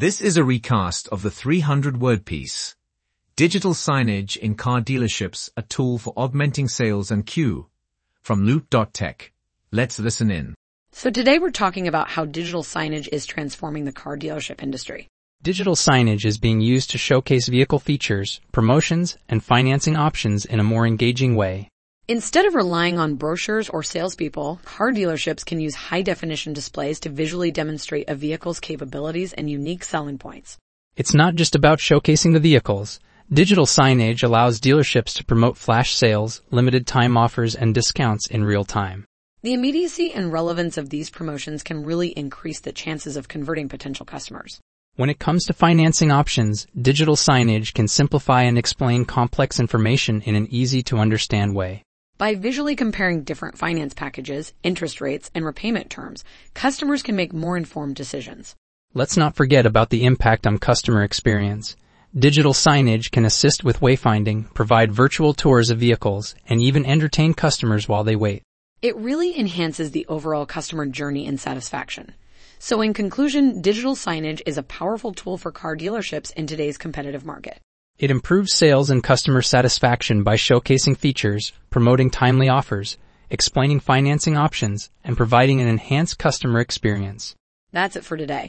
This is a recast of the 300 word piece. Digital signage in car dealerships, a tool for augmenting sales and Q. From Loop.tech. Let's listen in. So today we're talking about how digital signage is transforming the car dealership industry. Digital signage is being used to showcase vehicle features, promotions, and financing options in a more engaging way. Instead of relying on brochures or salespeople, car dealerships can use high definition displays to visually demonstrate a vehicle's capabilities and unique selling points. It's not just about showcasing the vehicles. Digital signage allows dealerships to promote flash sales, limited time offers, and discounts in real time. The immediacy and relevance of these promotions can really increase the chances of converting potential customers. When it comes to financing options, digital signage can simplify and explain complex information in an easy to understand way. By visually comparing different finance packages, interest rates, and repayment terms, customers can make more informed decisions. Let's not forget about the impact on customer experience. Digital signage can assist with wayfinding, provide virtual tours of vehicles, and even entertain customers while they wait. It really enhances the overall customer journey and satisfaction. So in conclusion, digital signage is a powerful tool for car dealerships in today's competitive market. It improves sales and customer satisfaction by showcasing features, promoting timely offers, explaining financing options, and providing an enhanced customer experience. That's it for today.